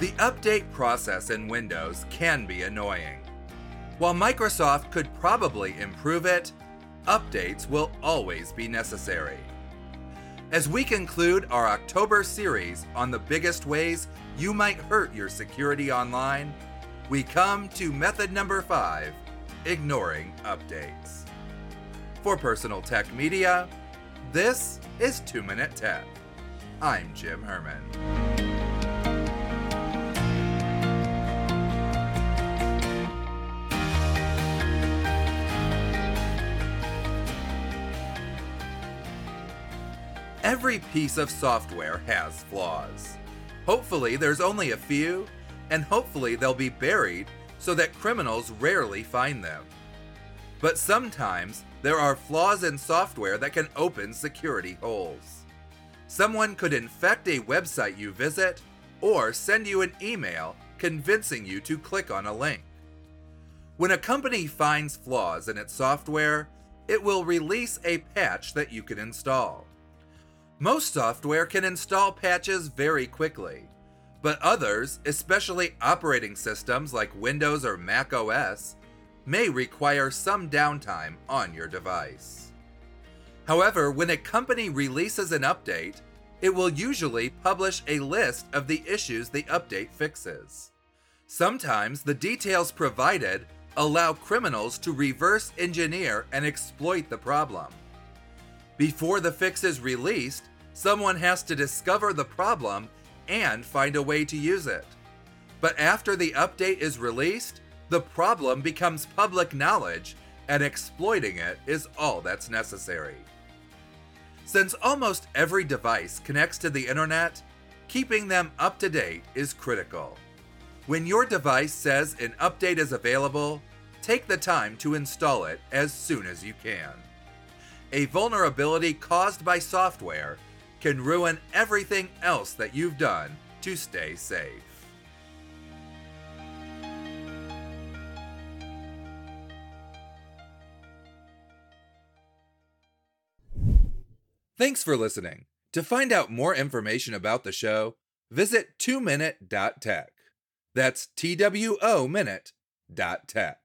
The update process in Windows can be annoying. While Microsoft could probably improve it, updates will always be necessary. As we conclude our October series on the biggest ways you might hurt your security online, we come to method number five ignoring updates. For Personal Tech Media, this is 2 Minute Tech. I'm Jim Herman. Every piece of software has flaws. Hopefully, there's only a few, and hopefully, they'll be buried so that criminals rarely find them. But sometimes, there are flaws in software that can open security holes. Someone could infect a website you visit or send you an email convincing you to click on a link. When a company finds flaws in its software, it will release a patch that you can install. Most software can install patches very quickly, but others, especially operating systems like Windows or Mac OS, may require some downtime on your device. However, when a company releases an update, it will usually publish a list of the issues the update fixes. Sometimes the details provided allow criminals to reverse engineer and exploit the problem. Before the fix is released, someone has to discover the problem and find a way to use it. But after the update is released, the problem becomes public knowledge, and exploiting it is all that's necessary. Since almost every device connects to the internet, keeping them up to date is critical. When your device says an update is available, take the time to install it as soon as you can. A vulnerability caused by software can ruin everything else that you've done to stay safe. Thanks for listening. To find out more information about the show, visit 2minute.tech. That's T W O minute.tech.